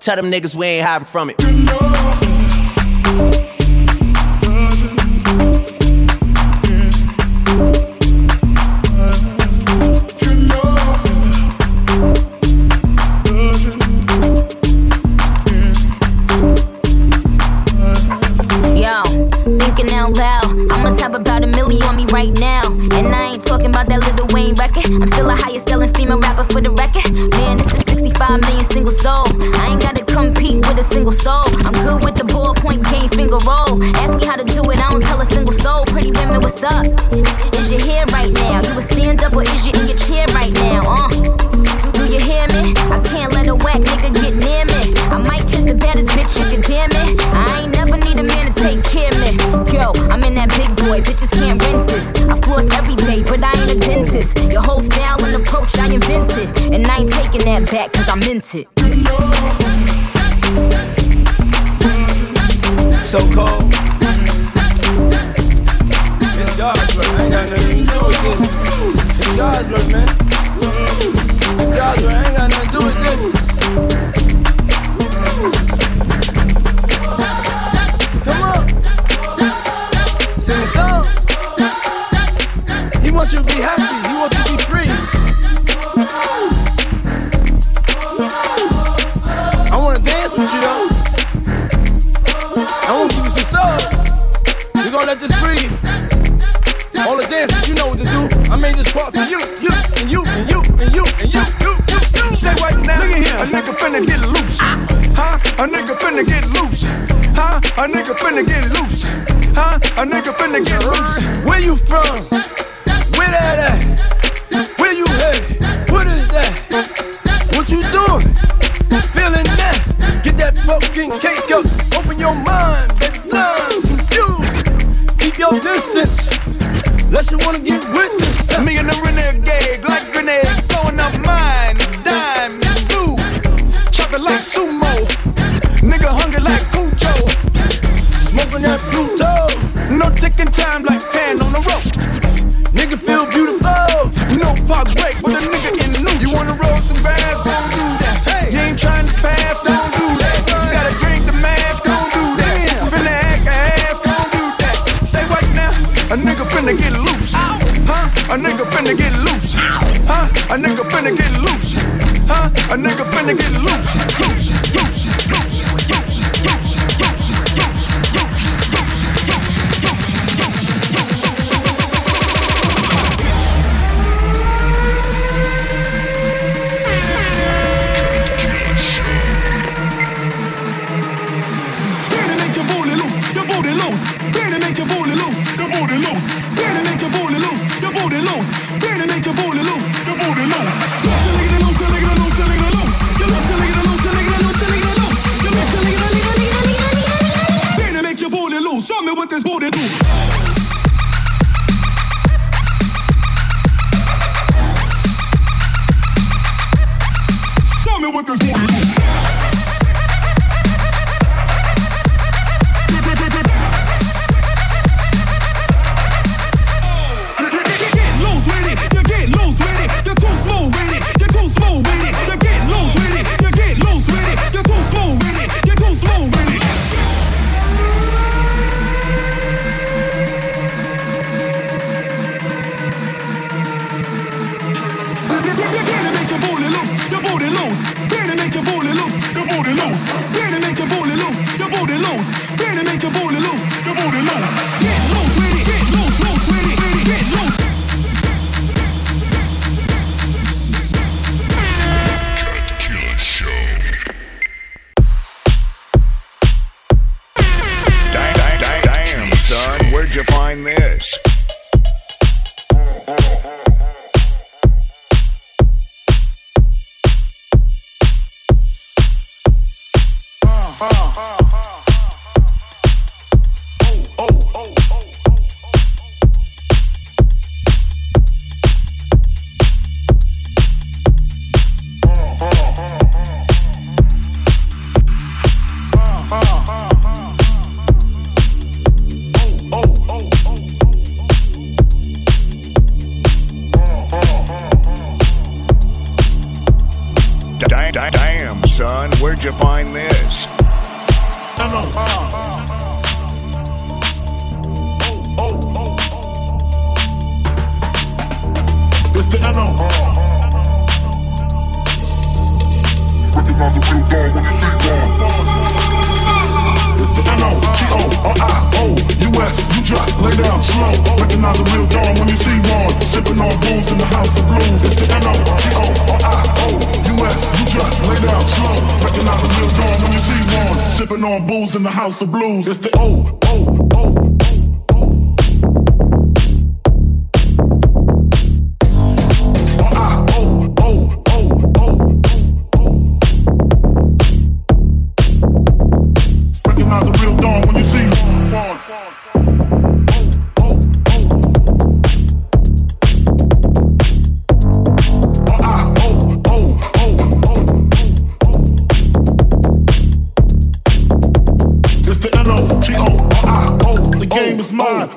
Tell them niggas we ain't hiding from it. loose. Make your booty loose. Your booty loose. Better make your booty loose. Your booty loose. Better make your booty loose.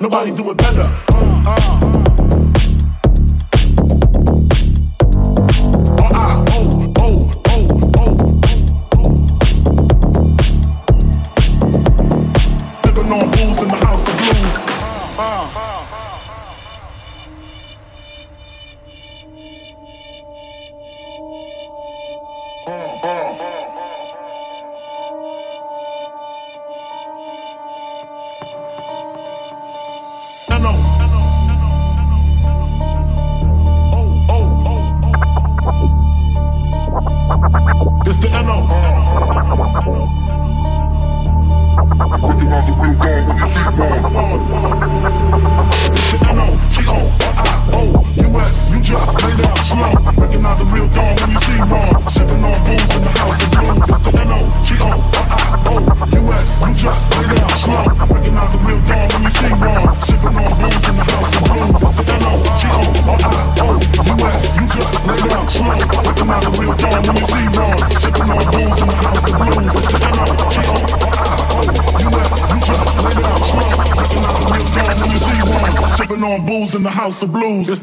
Nobody do it better. House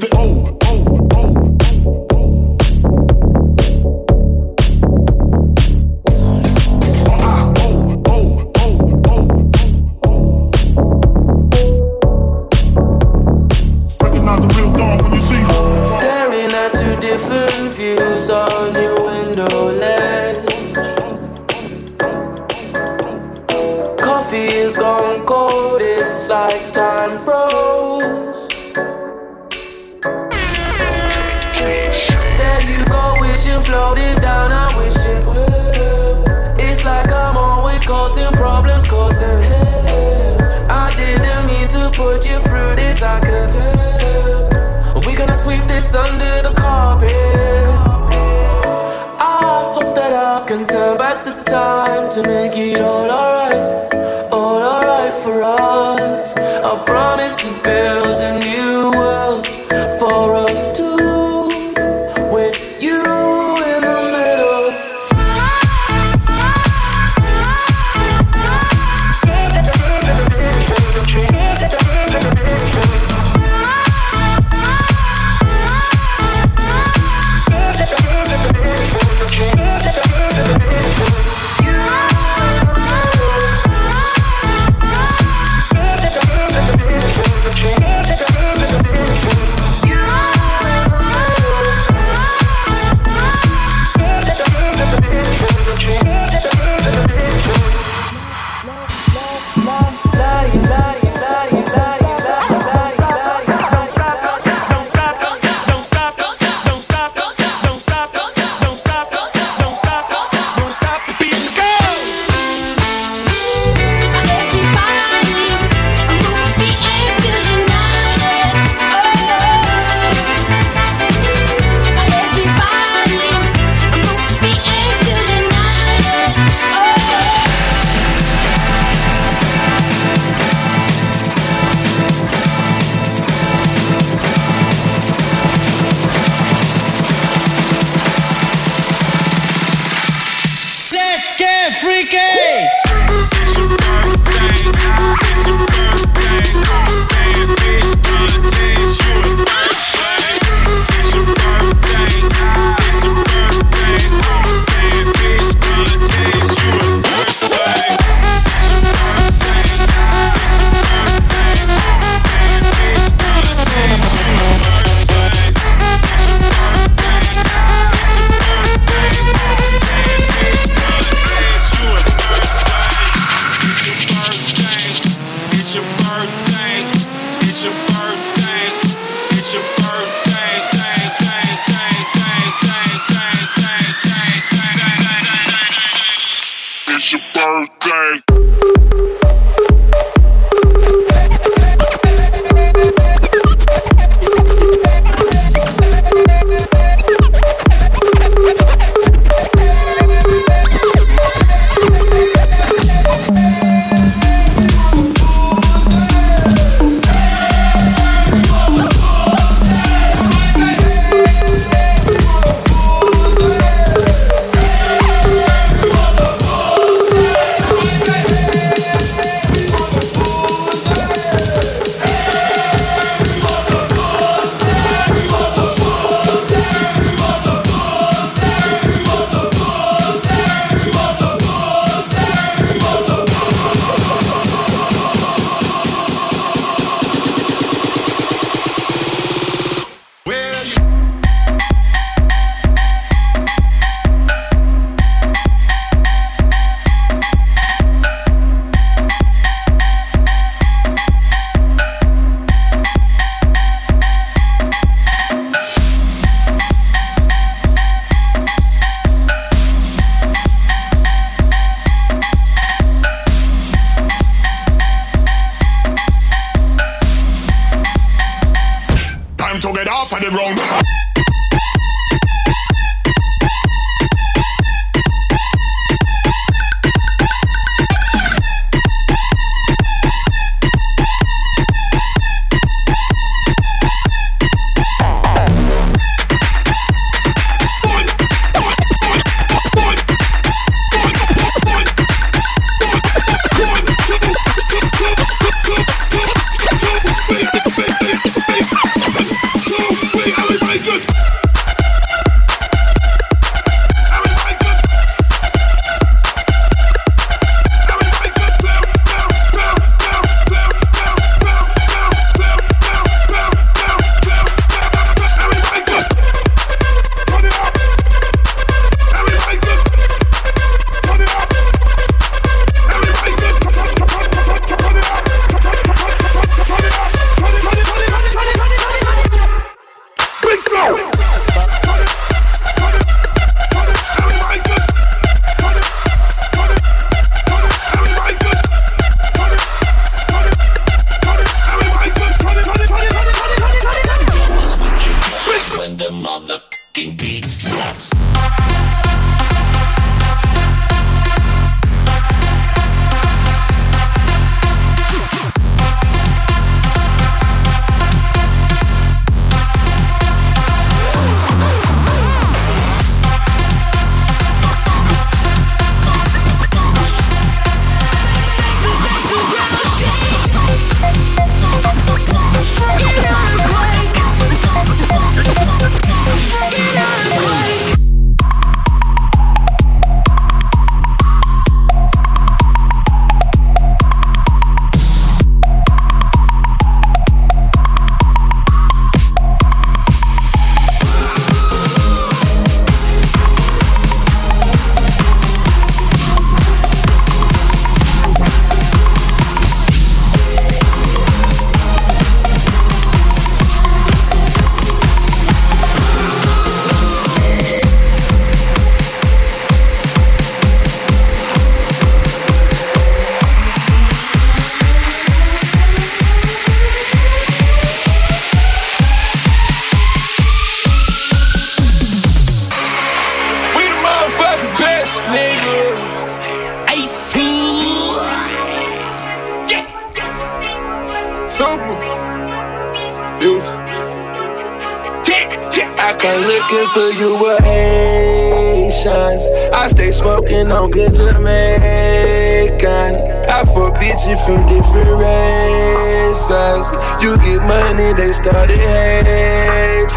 I come looking for you with Haitians. I stay smoking on good Jamaican. I fuck bitches from different races. You get money, they started hating.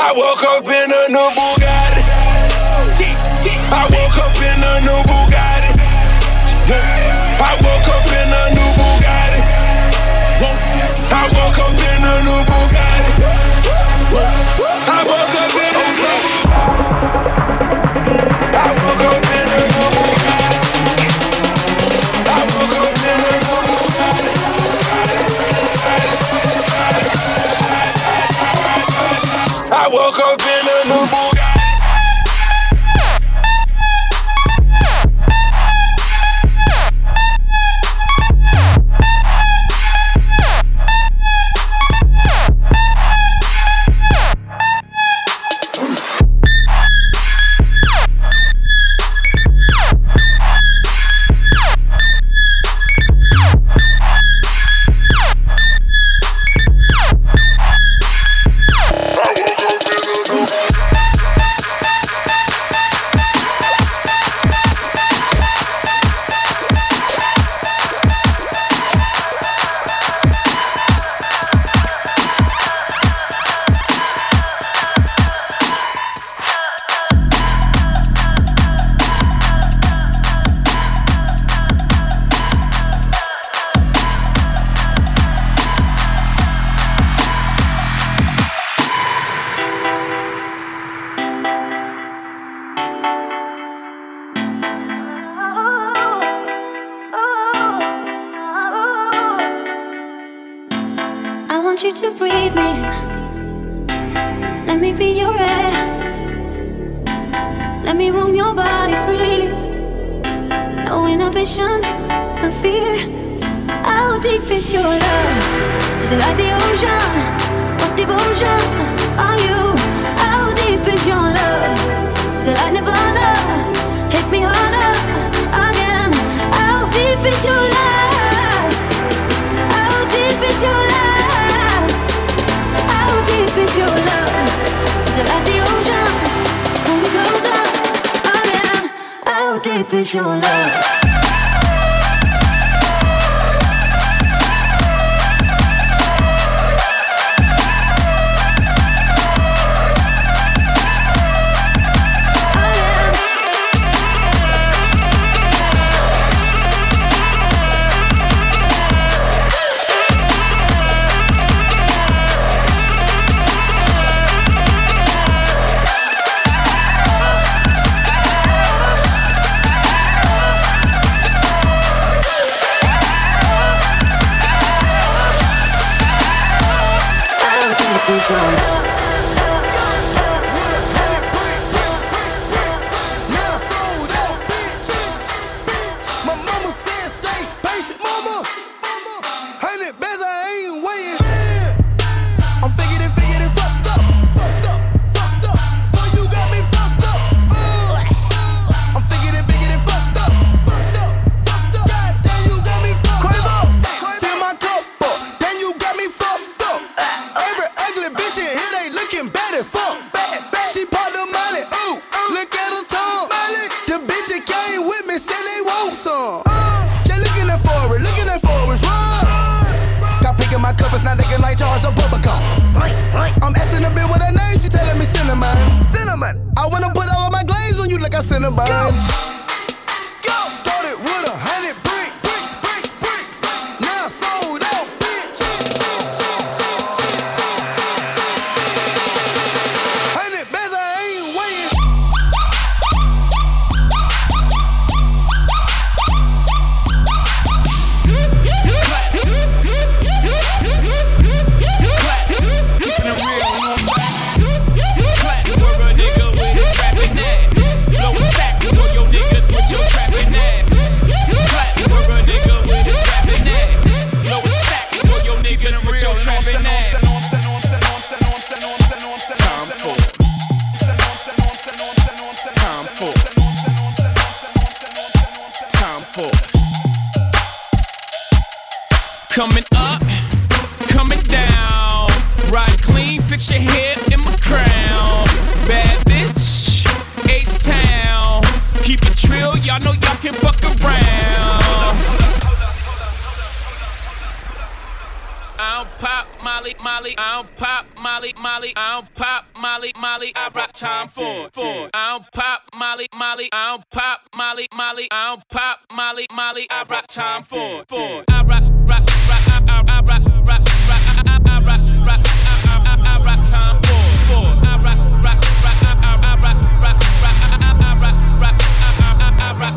I woke up in a new Bugatti. I woke up in a new Bugatti.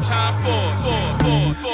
time for.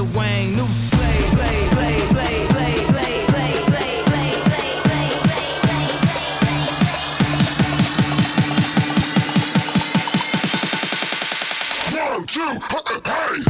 Wanda Wang, new slave, play, play, play, play. Two, hey!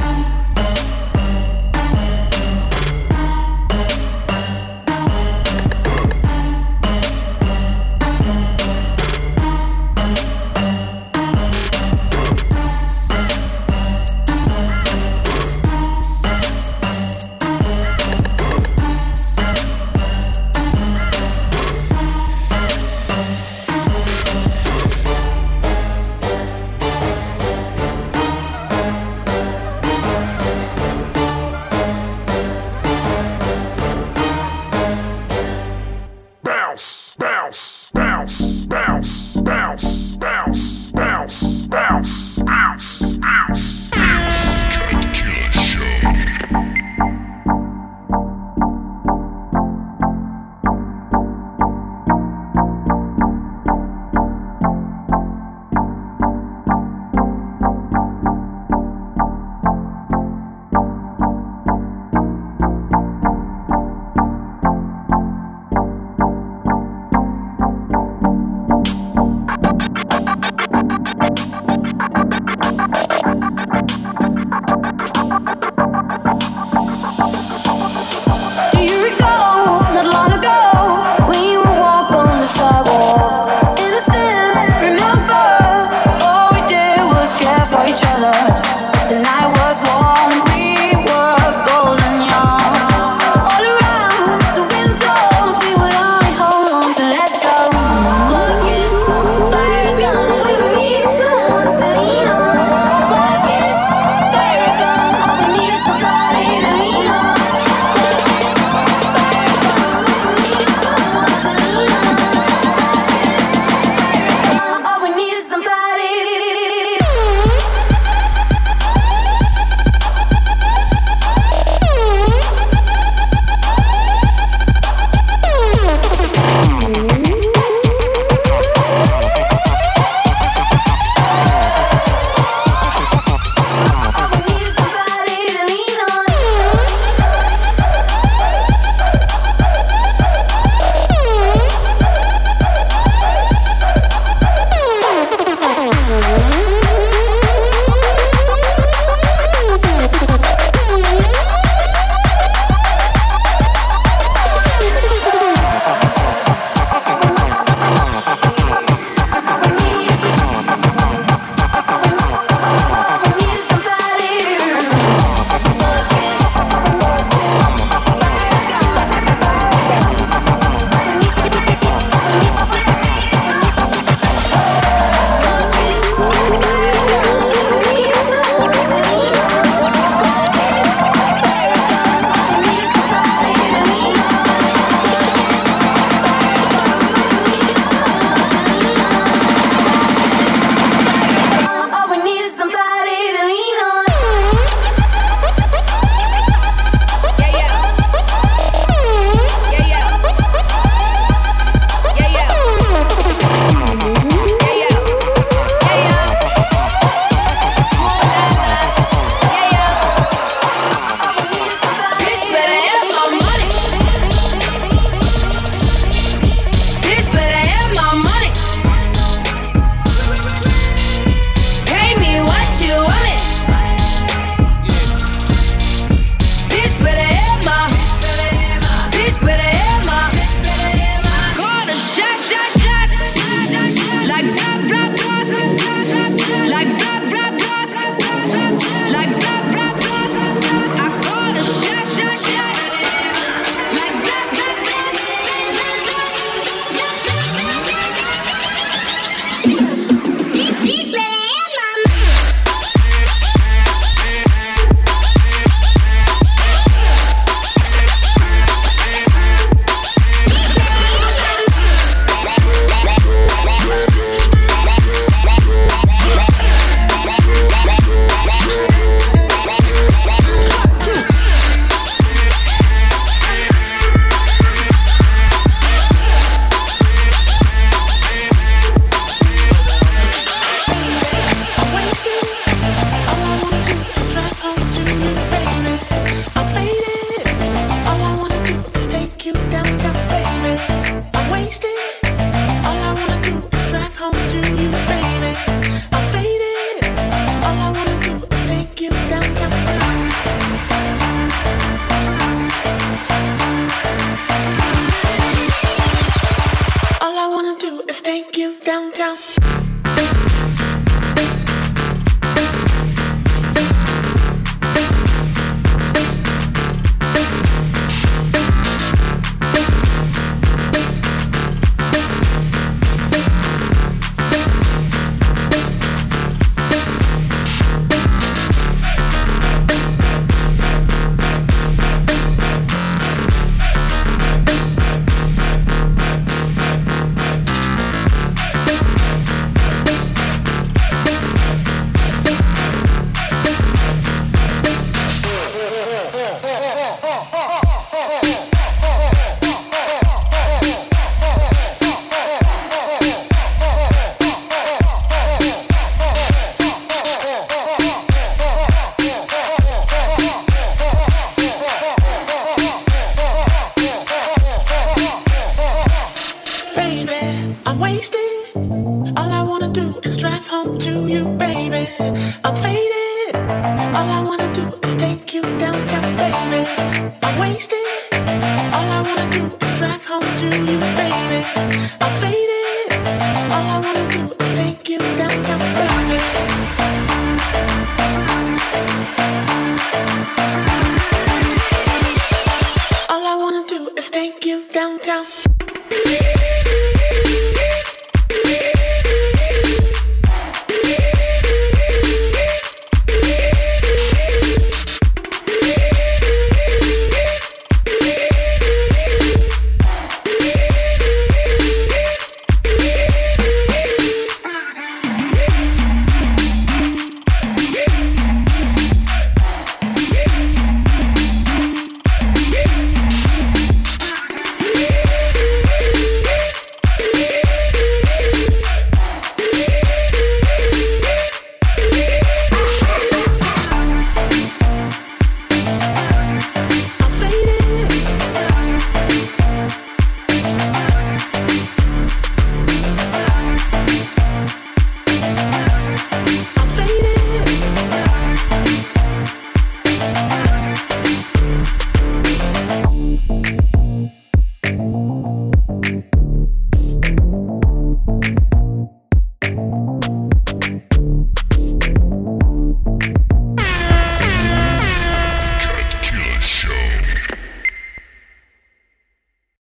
Bye.